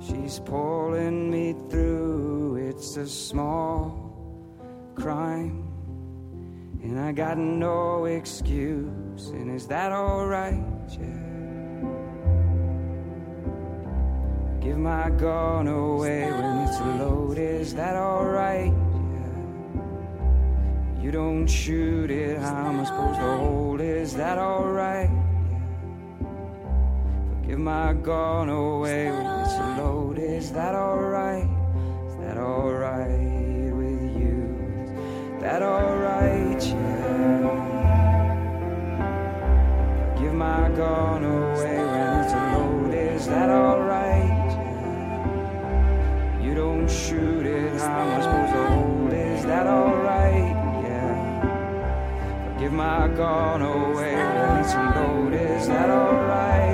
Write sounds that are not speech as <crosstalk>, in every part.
She's pulling me through. It's a small crime. And I got no excuse. And is that alright? Yeah. Give my gun away when it's loaded. Is that alright? Yeah. You don't shoot it. How am I supposed to hold it? Is that alright? Give my gun away when it's loaded. Is that alright? Is that alright with you? Is that alright? Yeah. Give my gun away when it's loaded. Is that alright? Yeah. You don't shoot it. How am I supposed to hold it? Is that alright? Yeah. Give my gun away when it's loaded. Is that alright?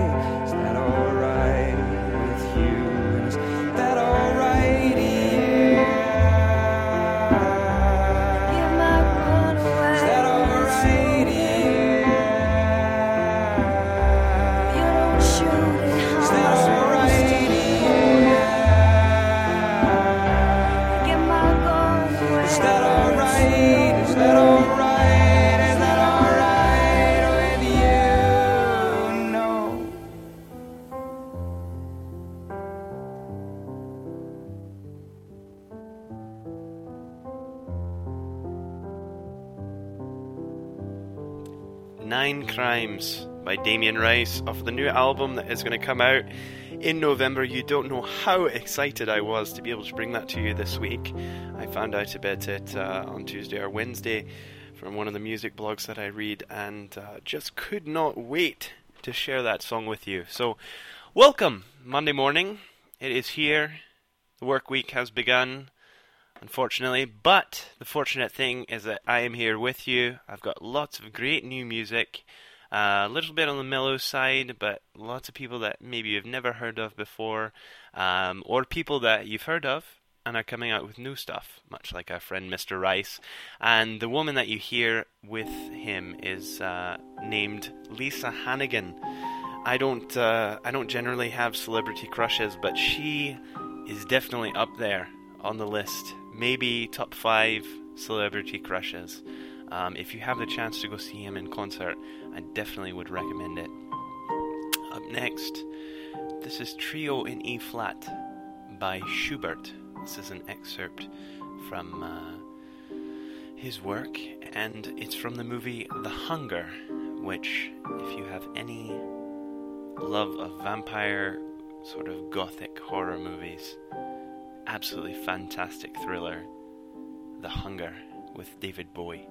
Nine Crimes by Damien Rice off the new album that is going to come out in November. You don't know how excited I was to be able to bring that to you this week. I found out about it uh, on Tuesday or Wednesday from one of the music blogs that I read and uh, just could not wait to share that song with you. So, welcome, Monday morning. It is here. The work week has begun unfortunately. But the fortunate thing is that I am here with you. I've got lots of great new music, uh, a little bit on the mellow side, but lots of people that maybe you've never heard of before, um, or people that you've heard of and are coming out with new stuff, much like our friend Mr. Rice. And the woman that you hear with him is uh, named Lisa Hannigan. I don't, uh, I don't generally have celebrity crushes, but she is definitely up there on the list. Maybe top five celebrity crushes. Um, if you have the chance to go see him in concert, I definitely would recommend it. Up next, this is Trio in E flat by Schubert. This is an excerpt from uh, his work, and it's from the movie The Hunger, which, if you have any love of vampire sort of gothic horror movies, absolutely fantastic thriller, The Hunger, with David Bowie.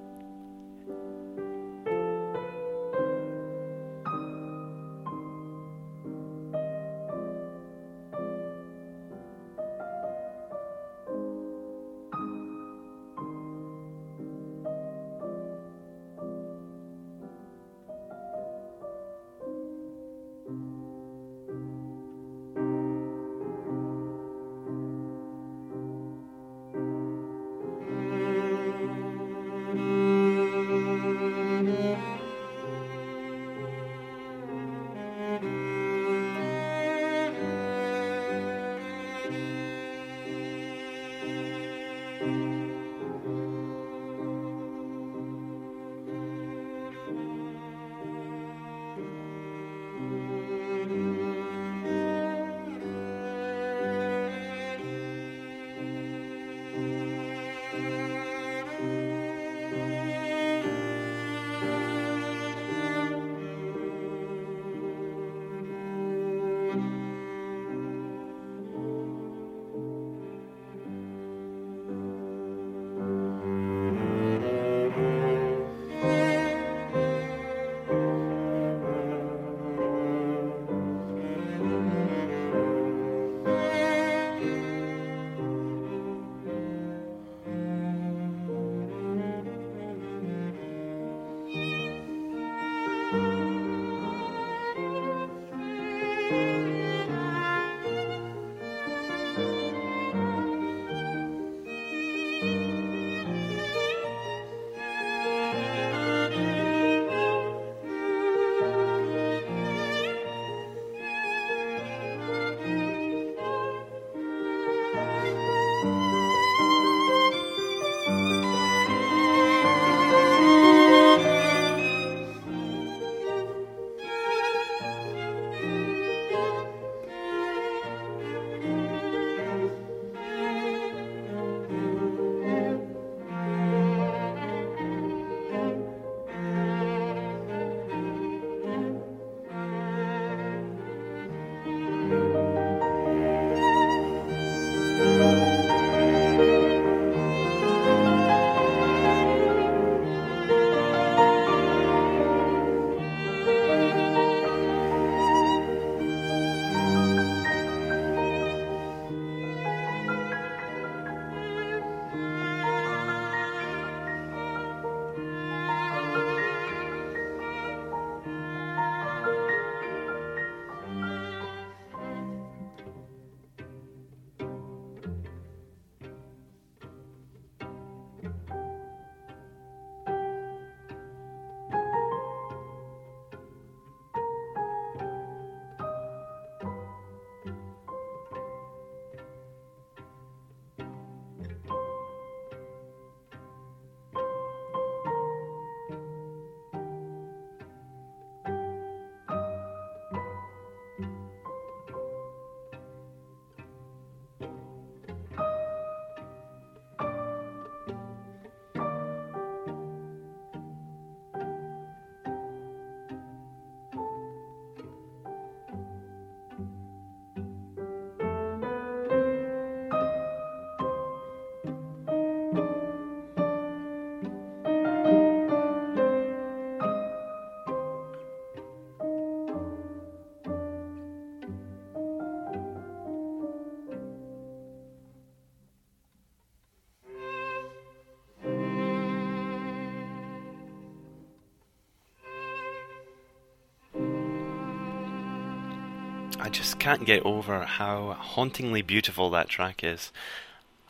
I just can't get over how hauntingly beautiful that track is.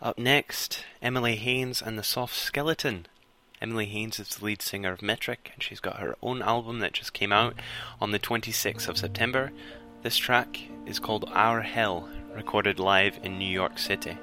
Up next, Emily Haines and the Soft Skeleton. Emily Haines is the lead singer of Metric, and she's got her own album that just came out on the 26th of September. This track is called Our Hell, recorded live in New York City.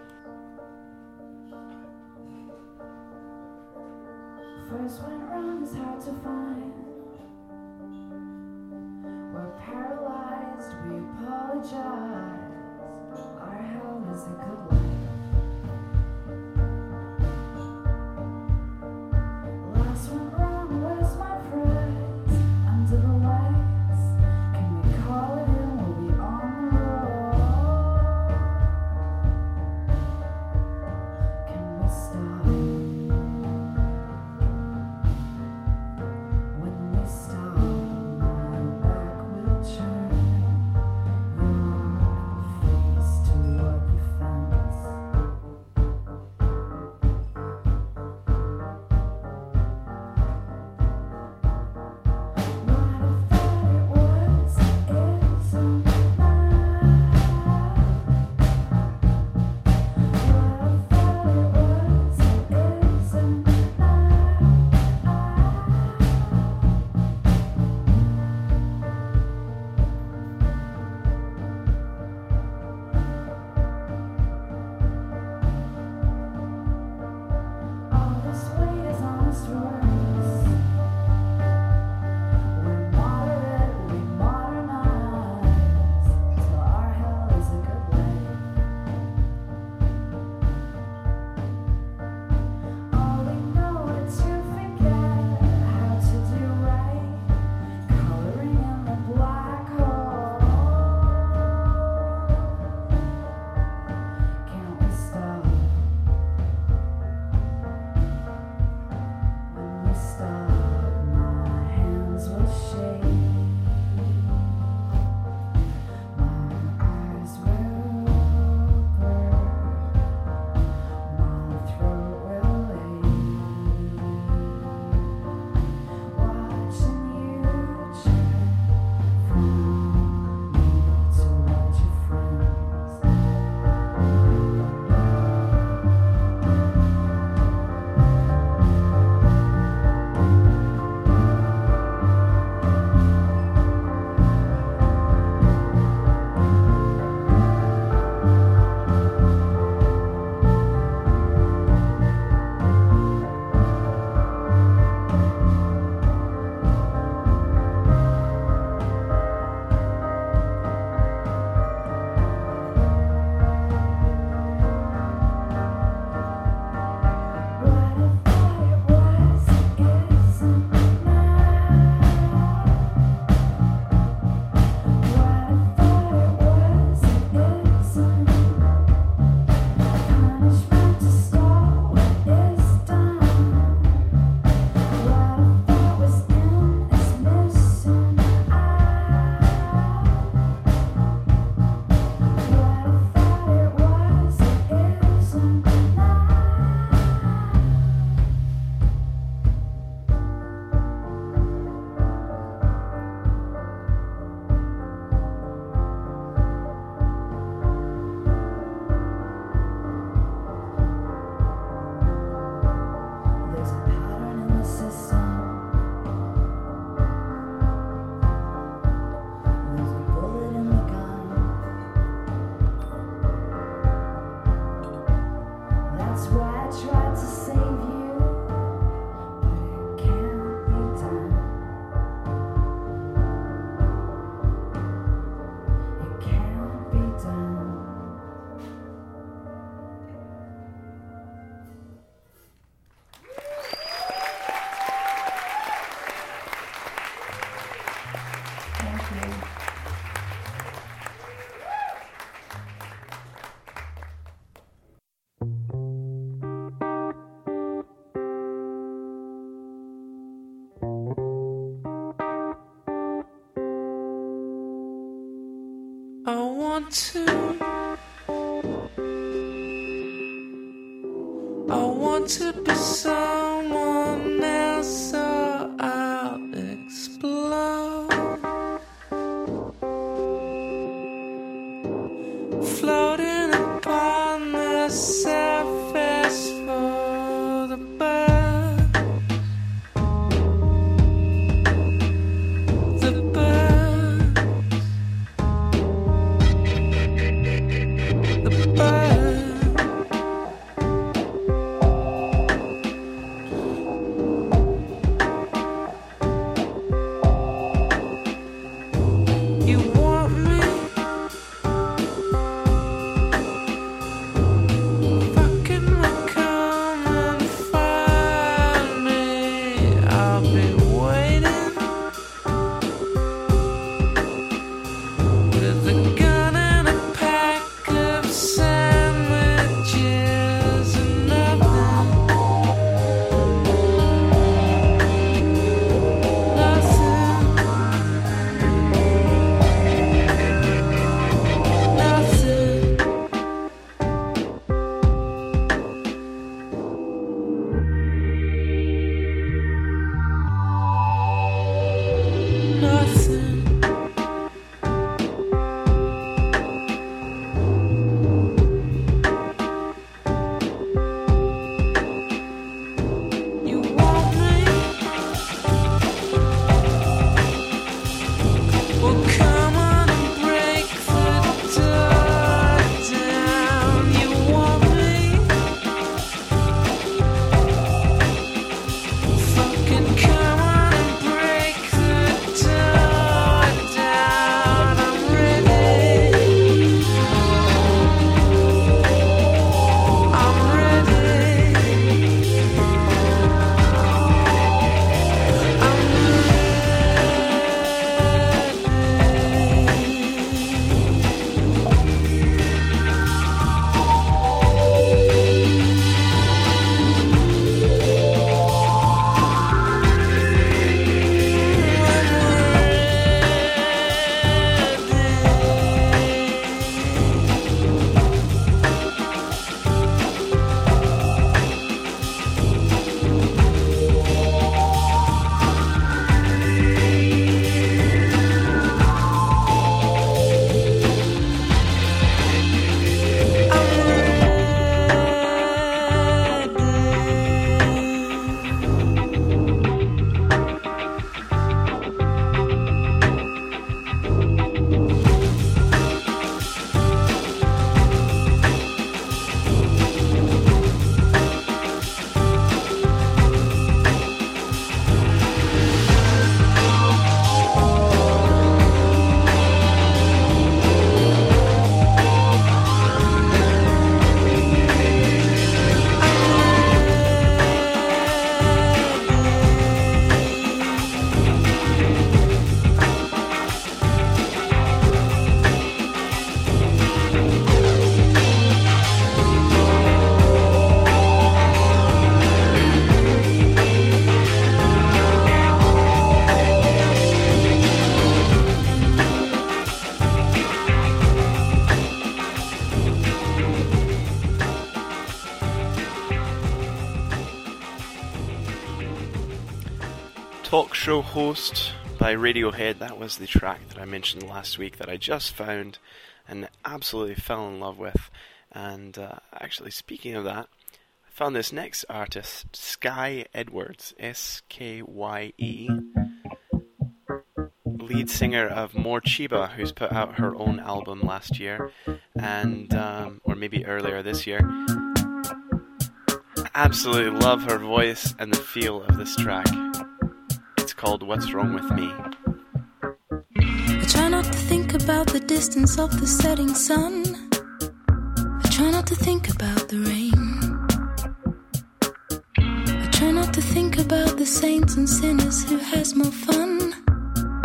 I want to be some host by Radiohead. That was the track that I mentioned last week that I just found and absolutely fell in love with. And uh, actually, speaking of that, I found this next artist, Skye Edwards, S K Y E, lead singer of Morcheeba, who's put out her own album last year, and um, or maybe earlier this year. Absolutely love her voice and the feel of this track. Called What's Wrong with Me. I try not to think about the distance of the setting sun. I try not to think about the rain. I try not to think about the saints and sinners who has more fun.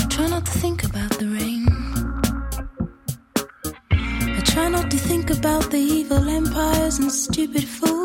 I try not to think about the rain. I try not to think about the evil empires and stupid fools.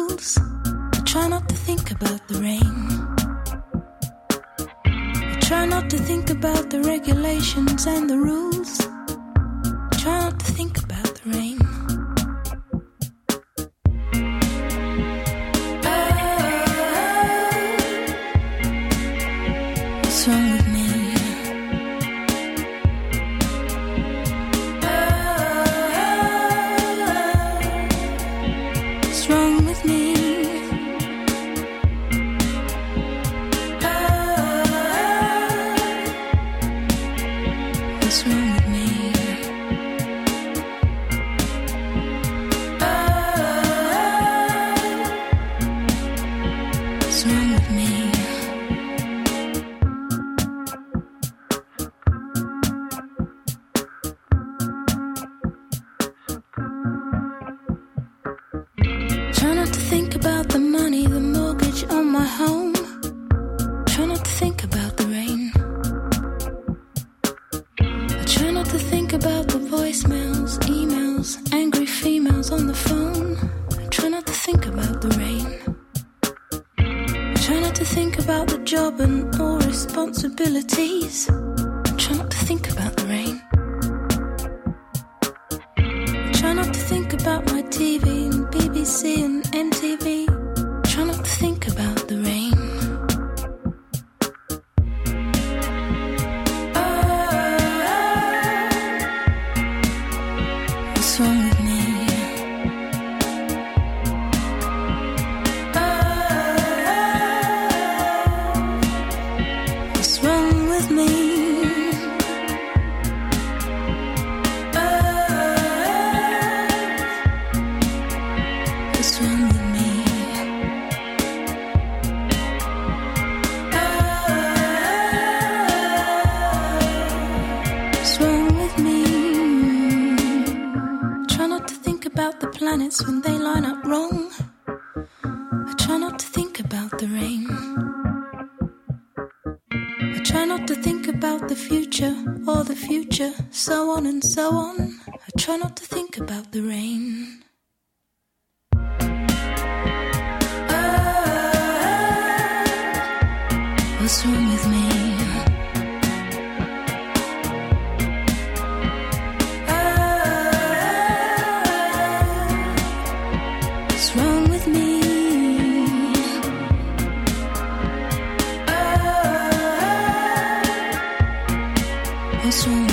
Responsibilities. What's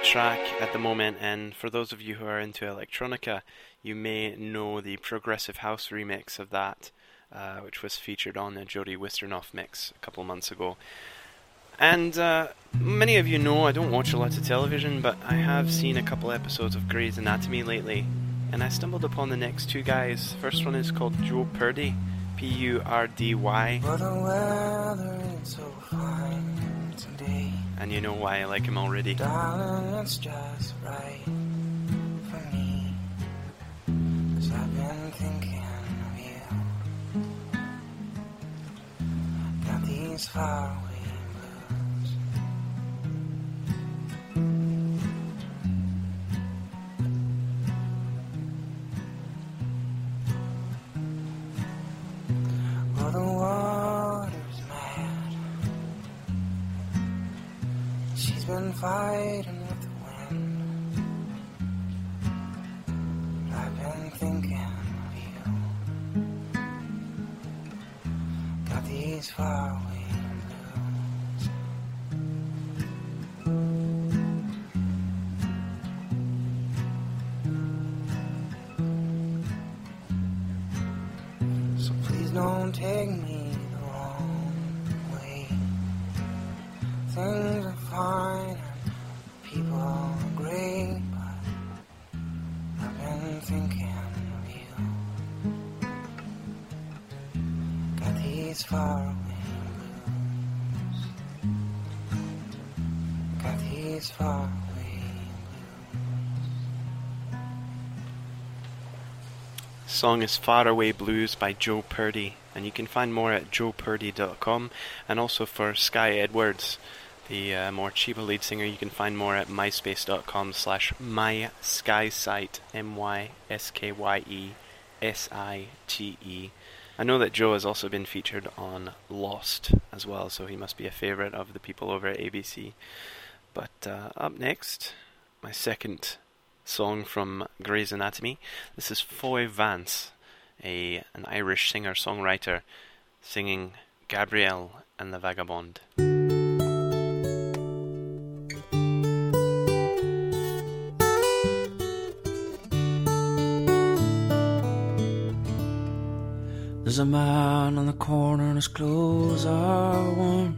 that track at the moment, and for those of you who are into electronica, you may know the progressive house remix of that, uh, which was featured on the Jody Wisternoff mix a couple months ago. And uh, many of you know I don't watch a lot of television, but I have seen a couple episodes of Grey's Anatomy lately, and I stumbled upon the next two guys. First one is called Joe Purdy, P U R D Y, And you know why I like him already. Darling, it's just right for me. Cause I've been thinking of you. Got these faraway blues. Got far faraway Song is Faraway Blues by Joe Purdy, and you can find more at joepurdy.com. And also for Skye Edwards, the uh, Morcheeba lead singer, you can find more at myspace.com slash myskyesite, M-Y-S-K-Y-E-S-I-T-E. I know that Joe has also been featured on Lost as well, so he must be a favourite of the people over at ABC. But uh, up next, my second song from Grey's Anatomy. This is Foy Vance, a an Irish singer songwriter, singing Gabriel and the Vagabond. There's a man on the corner and his clothes are worn,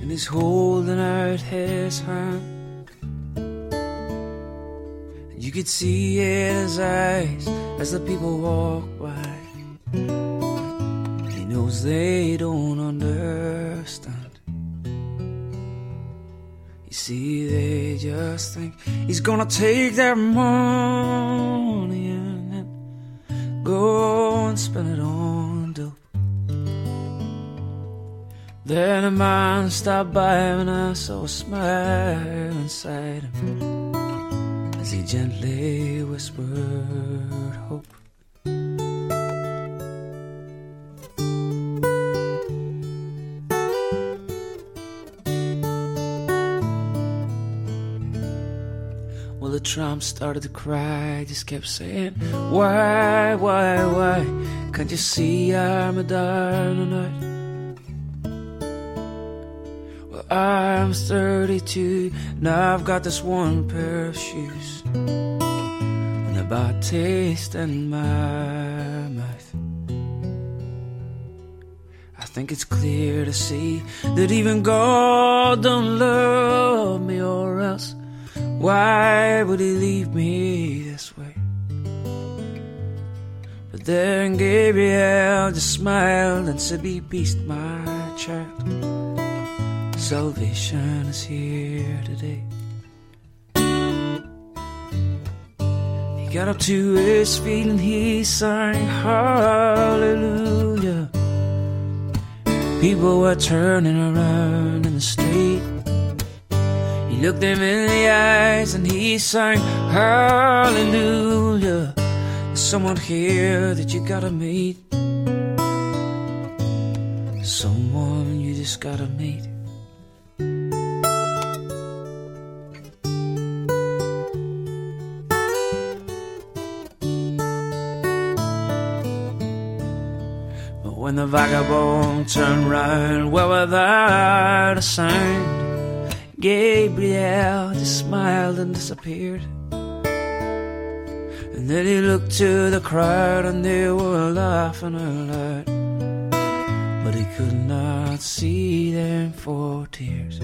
and he's holding out his hand. You could see in his eyes as the people walk by. He knows they don't understand. You see, they just think he's gonna take their money and then go and spend it on dope. Then a man stopped by and I saw a smile inside him as he gently whispered hope. Well, the tramp started to cry, just kept saying, Why, why, why? Can't you see I'm a dying tonight? I'm 32, now I've got this one pair of shoes, and a bad taste in my mouth. I think it's clear to see that even God don't love me, or else. Why would he leave me this way? But then Gabriel just smiled and said, Be beast, my child. Salvation is here today. He got up to his feet and he sang hallelujah. People were turning around in the street. He looked them in the eyes and he sang hallelujah. There's someone here that you gotta meet. Someone you just gotta meet. When the vagabond turned round, well, without a sound, Gabriel just smiled and disappeared. And then he looked to the crowd and they were laughing aloud. But he could not see them for tears.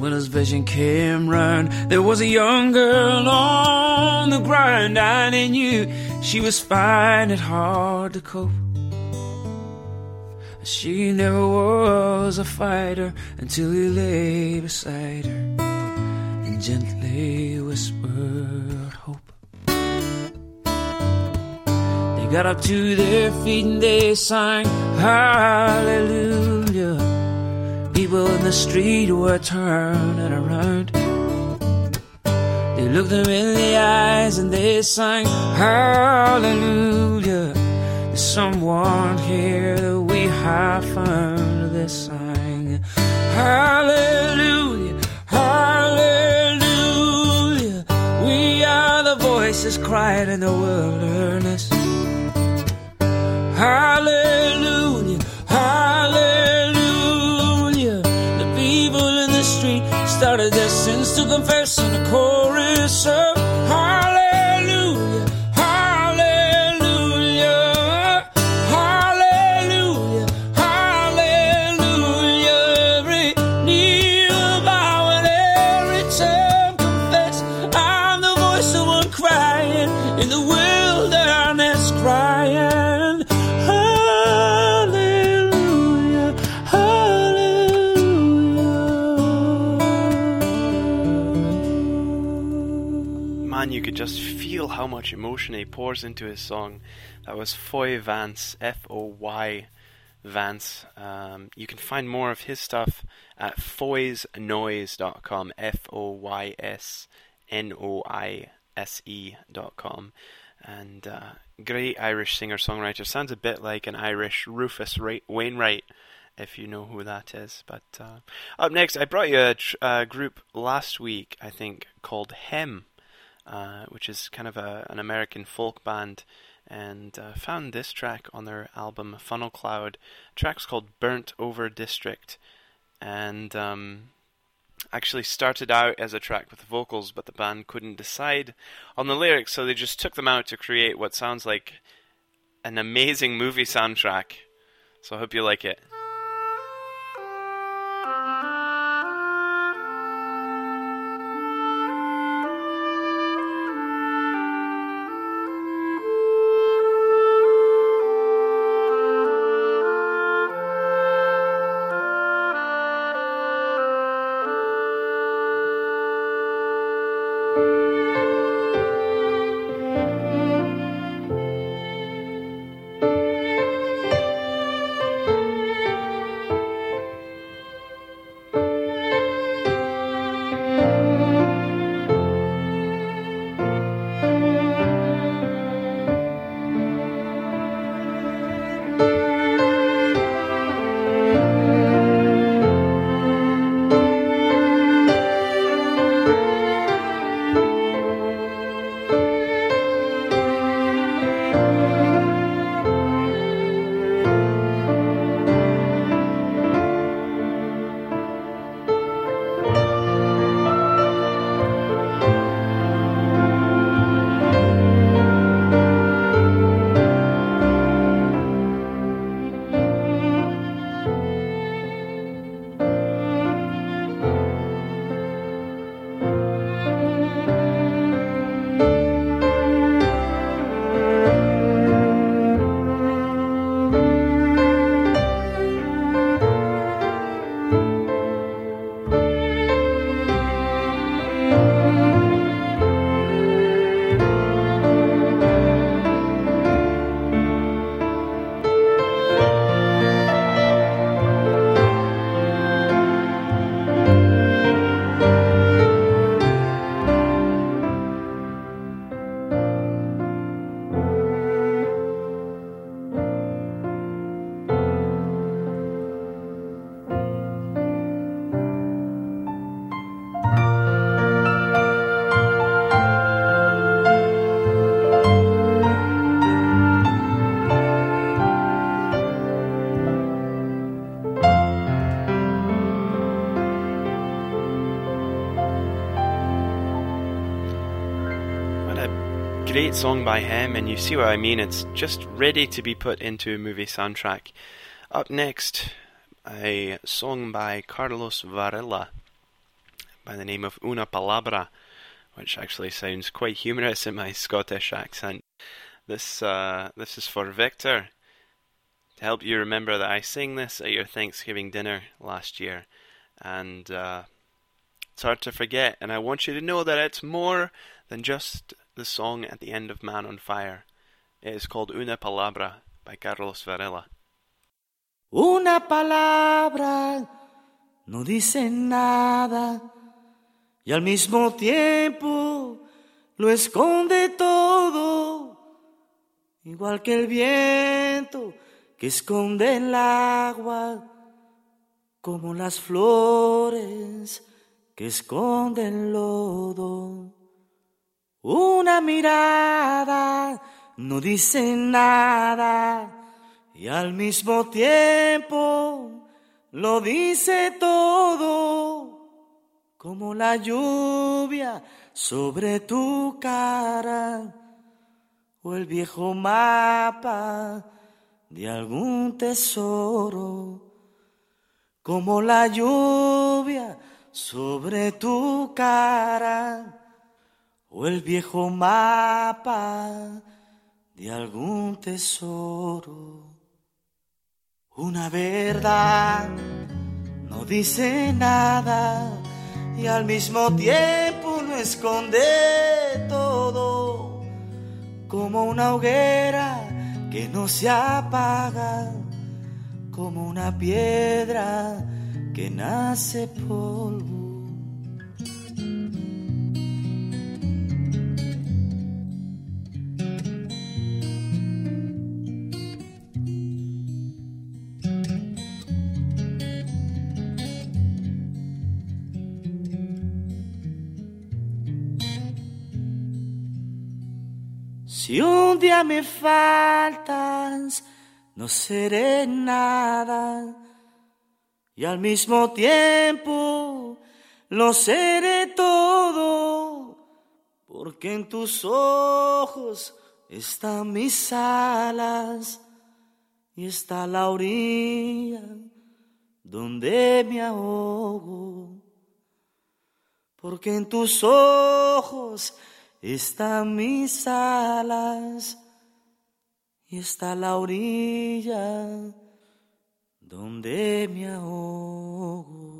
When his vision came round, there was a young girl on the ground, and he knew she was finding it hard to cope. She never was a fighter until he lay beside her and gently whispered hope. They got up to their feet and they sang hallelujah. People in the street were turning around. They looked them in the eyes and they sang hallelujah. There's someone here I found this song. Hallelujah, hallelujah. We are the voices crying in the wilderness. Hallelujah, hallelujah. The people in the street started their sins to confess on the court. Emotion he pours into his song. That was Foy Vance, F O Y Vance. Um, you can find more of his stuff at foysnoise.com, F O Y S N O I S E.com. And uh, great Irish singer songwriter. Sounds a bit like an Irish Rufus Ra- Wainwright, if you know who that is. But uh, up next, I brought you a tr- uh, group last week, I think, called Hem uh, which is kind of a, an American folk band, and uh, found this track on their album Funnel Cloud. The track's called Burnt Over District, and um, actually started out as a track with vocals, but the band couldn't decide on the lyrics, so they just took them out to create what sounds like an amazing movie soundtrack. So I hope you like it. Great song by him, and you see what I mean. It's just ready to be put into a movie soundtrack. Up next, a song by Carlos Varela by the name of Una Palabra, which actually sounds quite humorous in my Scottish accent. This uh, this is for Victor to help you remember that I sang this at your Thanksgiving dinner last year, and uh, it's hard to forget. And I want you to know that it's more than just the song at the end of Man on Fire. Is called Una Palabra by Carlos Varela. Una palabra no dice nada y al mismo tiempo lo esconde todo, igual que el viento que esconde el agua, como las flores que esconden lodo. Una mirada no dice nada y al mismo tiempo lo dice todo, como la lluvia sobre tu cara o el viejo mapa de algún tesoro, como la lluvia sobre tu cara o el viejo mapa de algún tesoro. Una verdad no dice nada y al mismo tiempo no esconde todo, como una hoguera que no se apaga, como una piedra que nace polvo. Si un día me faltas, no seré nada. Y al mismo tiempo lo seré todo, porque en tus ojos están mis alas y está la orilla donde me ahogo. Porque en tus ojos están mis alas y está la orilla donde me ahogo.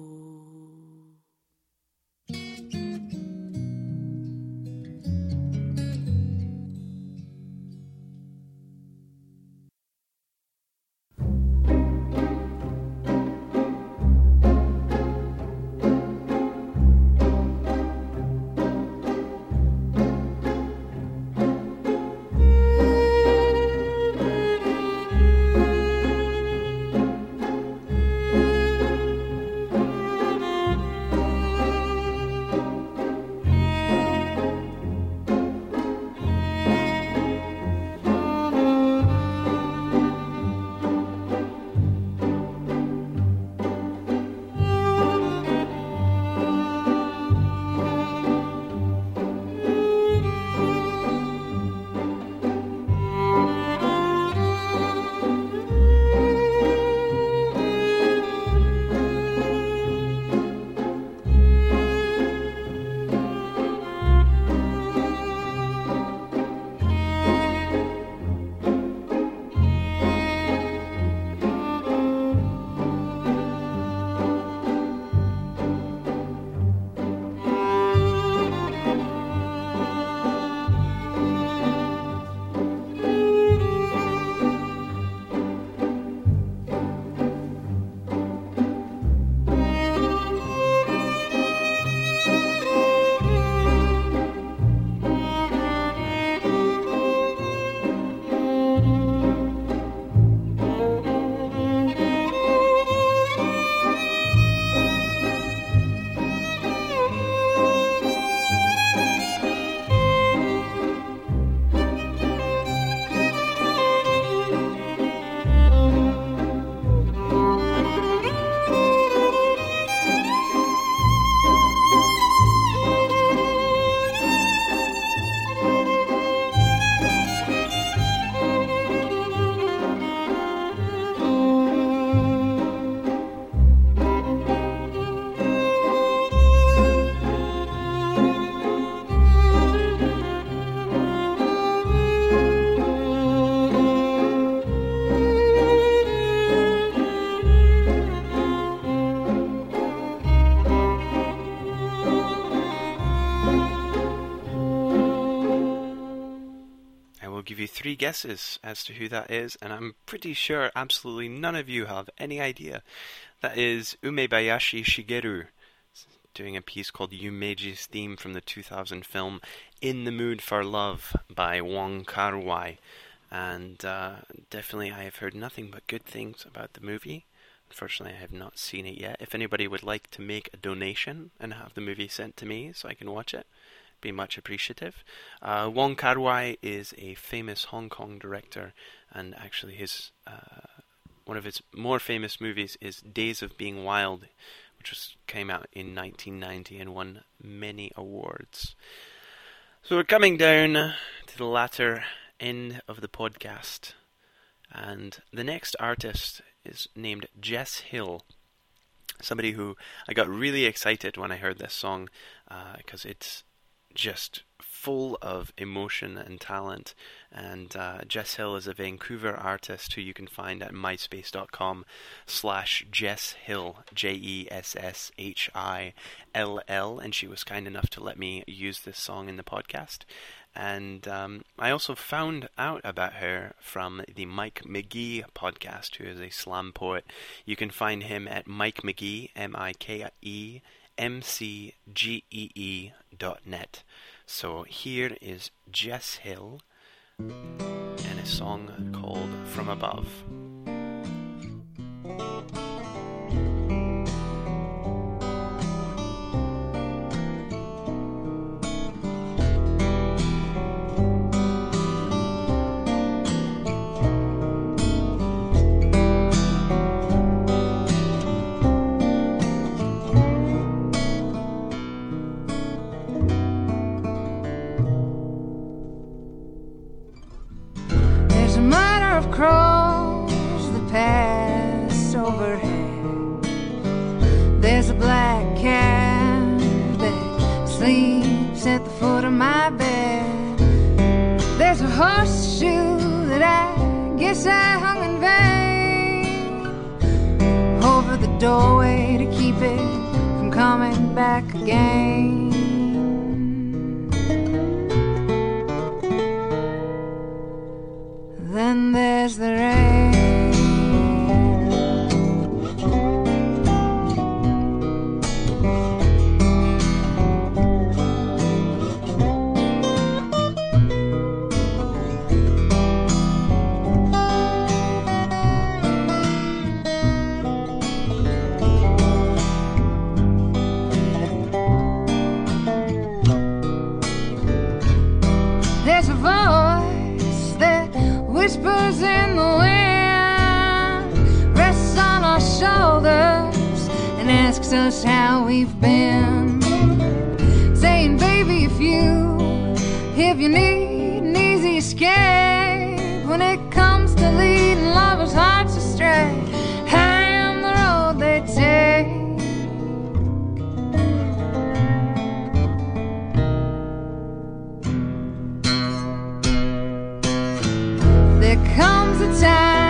Three guesses as to who that is, and I'm pretty sure absolutely none of you have any idea. That is Umebayashi Shigeru doing a piece called Yumeji's theme from the 2000 film In the Mood for Love by Wong Kar Wai. And uh, definitely, I have heard nothing but good things about the movie. Unfortunately, I have not seen it yet. If anybody would like to make a donation and have the movie sent to me so I can watch it, be much appreciative. Uh, Wong Kar Wai is a famous Hong Kong director, and actually his uh, one of his more famous movies is Days of Being Wild, which was, came out in 1990 and won many awards. So we're coming down to the latter end of the podcast, and the next artist is named Jess Hill. Somebody who I got really excited when I heard this song because it's just full of emotion and talent. And uh, Jess Hill is a Vancouver artist who you can find at myspace.com slash Jess Hill, J-E-S-S-H-I-L-L. And she was kind enough to let me use this song in the podcast. And um, I also found out about her from the Mike McGee podcast, who is a slam poet. You can find him at Mike McGee, M I K E M C G E E dot net. So here is Jess Hill and a song called From Above. There comes a time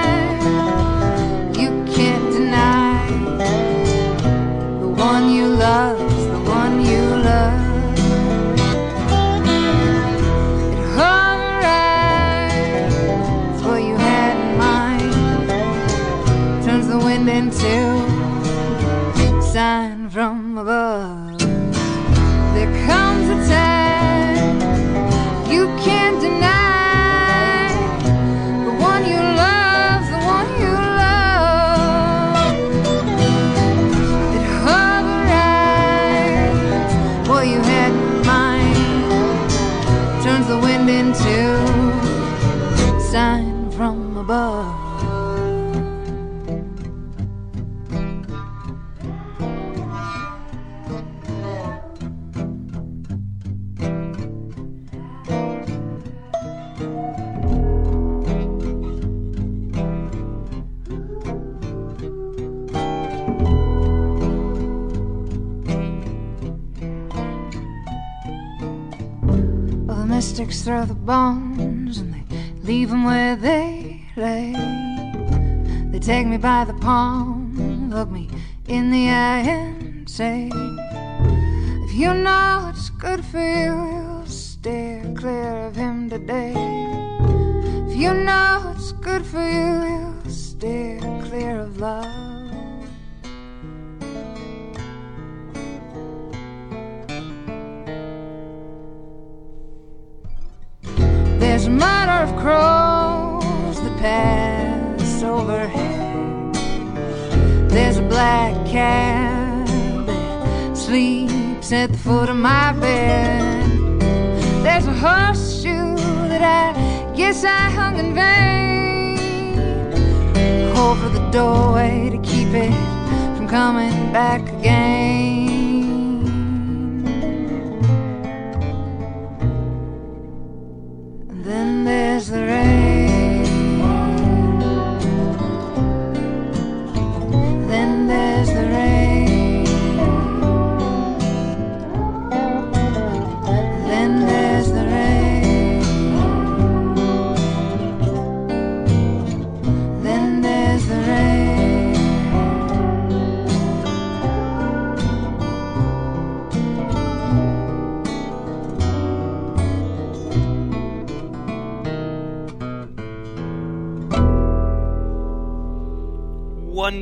The throw the bones and they leave them where they lay. They take me by the palm, look me in the eye, and say, If you know what's good for you, you'll steer clear of him today. If you know what's good for you, you'll steer clear of love. There's a mutter of crows that pass overhead. There's a black cat that sleeps at the foot of my bed. There's a horseshoe that I guess I hung in vain over the doorway to keep it from coming back again.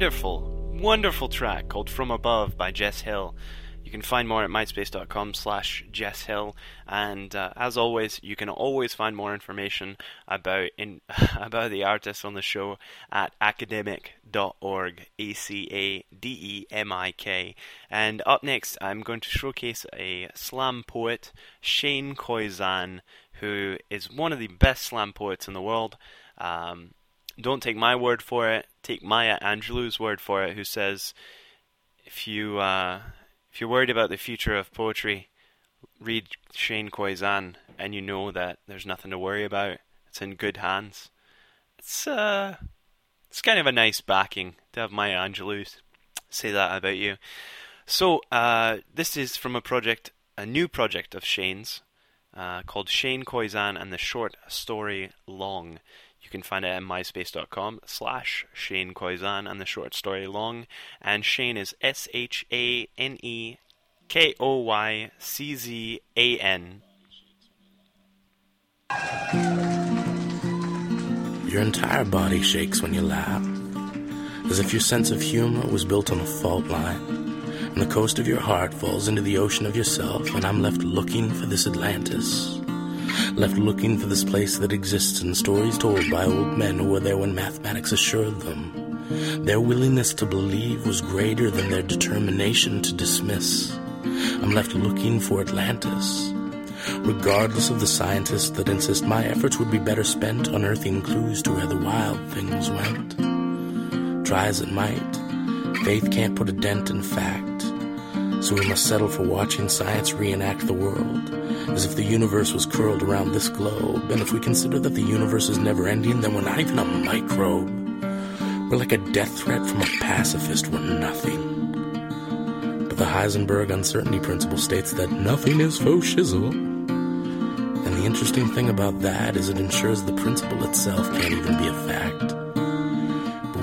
Wonderful, wonderful track called From Above by Jess Hill. You can find more at myspace.com slash Jess Hill. And uh, as always, you can always find more information about in <laughs> about the artists on the show at academik.org, A-C-A-D-E-M-I-K. And up next, I'm going to showcase a slam poet, Shane Koyczan, who is one of the best slam poets in the world. Um, don't take my word for it. Take Maya Angelou's word for it, who says, if you uh, if you're worried about the future of poetry, read Shane Koyczan, and you know that there's nothing to worry about. It's in good hands. It's uh, it's kind of a nice backing to have Maya Angelou say that about you. So uh, this is from a project, a new project of Shane's, uh, called Shane Koyczan and the short story Long. Can find it at myspace.com slash Shane Koyczan and the short story long. And Shane is S H A N E K O Y C Z A N. Your entire body shakes when you laugh, as if your sense of humor was built on a fault line, and the coast of your heart falls into the ocean of yourself, and I'm left looking for this Atlantis. Left looking for this place that exists in stories told by old men who were there when mathematics assured them. Their willingness to believe was greater than their determination to dismiss. I'm left looking for Atlantis. Regardless of the scientists that insist my efforts would be better spent unearthing clues to where the wild things went. Try as it might, faith can't put a dent in fact. So we must settle for watching science reenact the world, as if the universe was curled around this globe. And if we consider that the universe is never ending, then we're not even a microbe. We're like a death threat from a pacifist, we're nothing. But the Heisenberg uncertainty principle states that nothing is shizzle. And the interesting thing about that is it ensures the principle itself can't even be a fact.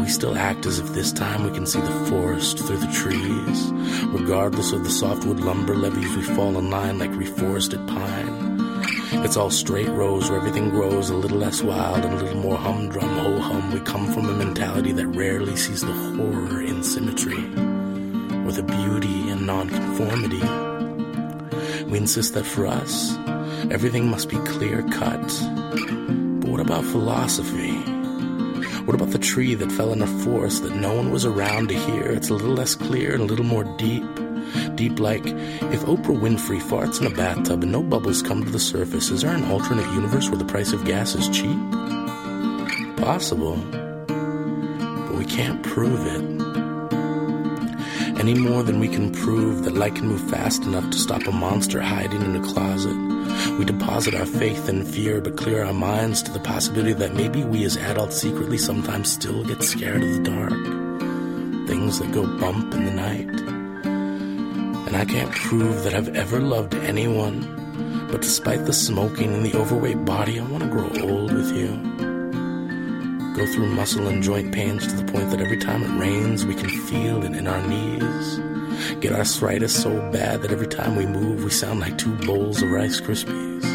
Still act as if this time we can see the forest through the trees. Regardless of the softwood lumber levies, we fall in line like reforested pine. It's all straight rows where everything grows a little less wild and a little more humdrum, ho hum. We come from a mentality that rarely sees the horror in symmetry, or the beauty in nonconformity. We insist that for us, everything must be clear cut. But what about philosophy? What about the tree that fell in a forest that no one was around to hear? It's a little less clear and a little more deep. Deep like if Oprah Winfrey farts in a bathtub and no bubbles come to the surface, is there an alternate universe where the price of gas is cheap? Possible. But we can't prove it. Any more than we can prove that light can move fast enough to stop a monster hiding in a closet. We deposit our faith in fear, but clear our minds to the possibility that maybe we as adults secretly sometimes still get scared of the dark. Things that go bump in the night. And I can't prove that I've ever loved anyone, but despite the smoking and the overweight body, I want to grow old with you. Go through muscle and joint pains to the point that every time it rains, we can feel it in our knees. Get arthritis so bad that every time we move, we sound like two bowls of Rice Krispies.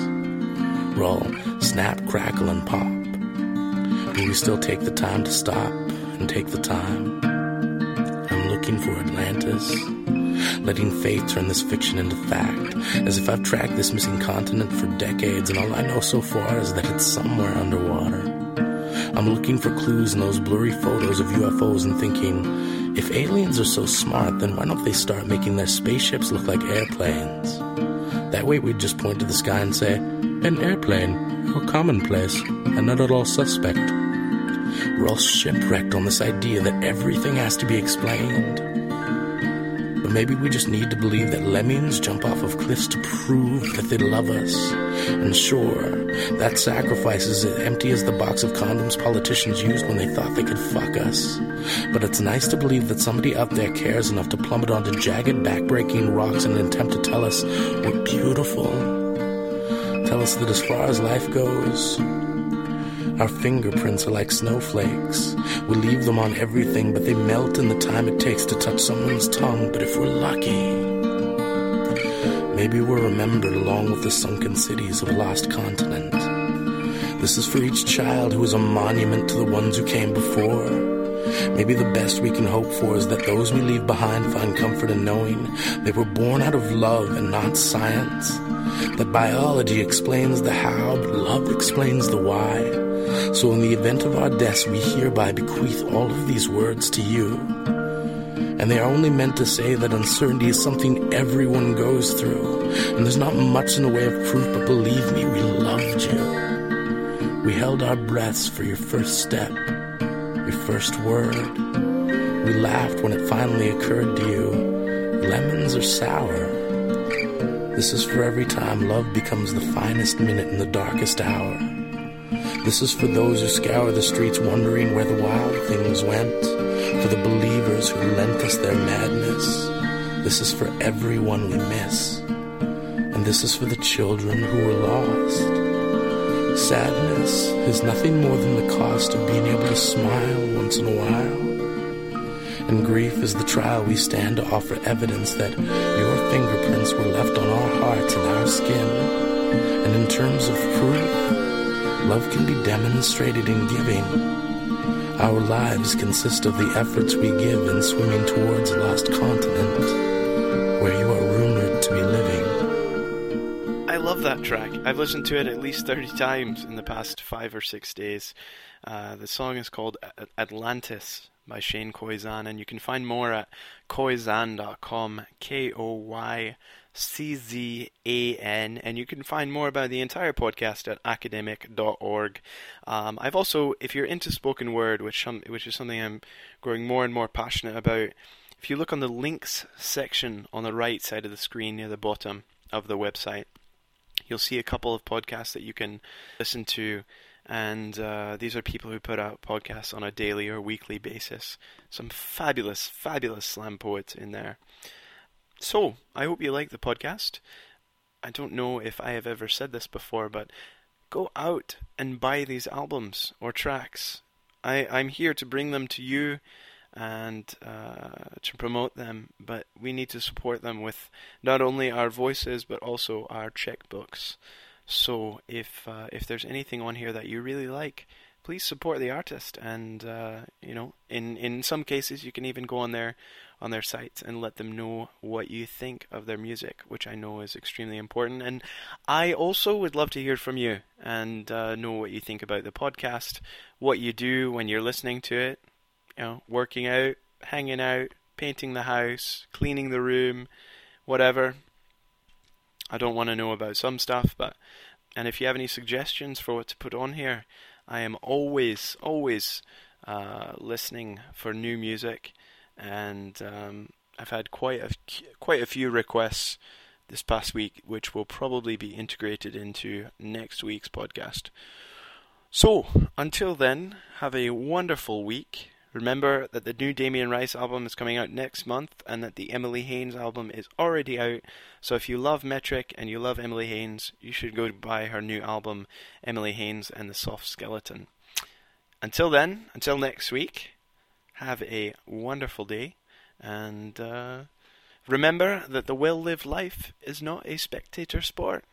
Roll, snap, crackle, and pop. But we still take the time to stop and take the time. I'm looking for Atlantis, letting fate turn this fiction into fact, as if I've tracked this missing continent for decades, and all I know so far is that it's somewhere underwater. I'm looking for clues in those blurry photos of UFOs and thinking, if aliens are so smart, then why don't they start making their spaceships look like airplanes? That way we'd just point to the sky and say, An airplane, how commonplace, and not at all suspect. We're all shipwrecked on this idea that everything has to be explained. Maybe we just need to believe that lemmings jump off of cliffs to prove that they love us. And sure, that sacrifice is as empty as the box of condoms politicians used when they thought they could fuck us. But it's nice to believe that somebody out there cares enough to plummet onto jagged, backbreaking rocks in an attempt to tell us we're beautiful. Tell us that as far as life goes, our fingerprints are like snowflakes. We leave them on everything, but they melt in the time it takes to touch someone's tongue. But if we're lucky, maybe we're remembered along with the sunken cities of a lost continent. This is for each child who is a monument to the ones who came before. Maybe the best we can hope for is that those we leave behind find comfort in knowing they were born out of love and not science. That biology explains the how, but love explains the why. So, in the event of our deaths, we hereby bequeath all of these words to you. And they are only meant to say that uncertainty is something everyone goes through. And there's not much in the way of proof, but believe me, we loved you. We held our breaths for your first step, your first word. We laughed when it finally occurred to you lemons are sour. This is for every time love becomes the finest minute in the darkest hour. This is for those who scour the streets wondering where the wild things went, for the believers who lent us their madness. This is for everyone we miss, and this is for the children who were lost. Sadness is nothing more than the cost of being able to smile once in a while. And grief is the trial we stand to offer evidence that your fingerprints were left on our hearts and our skin. And in terms of proof, Love can be demonstrated in giving. Our lives consist of the efforts we give in swimming towards a lost continent where you are rumored to be living. I love that track. I've listened to it at least 30 times in the past five or six days. Uh, the song is called Atlantis by Shane Koyczan, and you can find more at koyczan.com, K O Y C Z A N, and you can find more about the entire podcast at academik.org. Um, I've also, if you're into spoken word, which, which is something I'm growing more and more passionate about, if you look on the links section on the right side of the screen near the bottom of the website, you'll see a couple of podcasts that you can listen to and uh, these are people who put out podcasts on a daily or weekly basis. Some fabulous, fabulous slam poets in there. So, I hope you like the podcast. I don't know if I have ever said this before, but go out and buy these albums or tracks. I, I'm here to bring them to you and uh, to promote them, but we need to support them with not only our voices but also our checkbooks. So if uh, if there's anything on here that you really like, please support the artist. And uh, you know, in in some cases, you can even go on their on their sites and let them know what you think of their music, which I know is extremely important. And I also would love to hear from you and uh, know what you think about the podcast, what you do when you're listening to it. You know, working out, hanging out, painting the house, cleaning the room, whatever. I don't want to know about some stuff, but and if you have any suggestions for what to put on here, I am always, always uh, listening for new music, and um, I've had quite a quite a few requests this past week, which will probably be integrated into next week's podcast. So until then, have a wonderful week. Remember that the new Damien Rice album is coming out next month and that the Emily Haines album is already out. So if you love Metric and you love Emily Haines, you should go buy her new album, Emily Haines and the Soft Skeleton. Until then, until next week, have a wonderful day and uh, remember that the well lived life is not a spectator sport.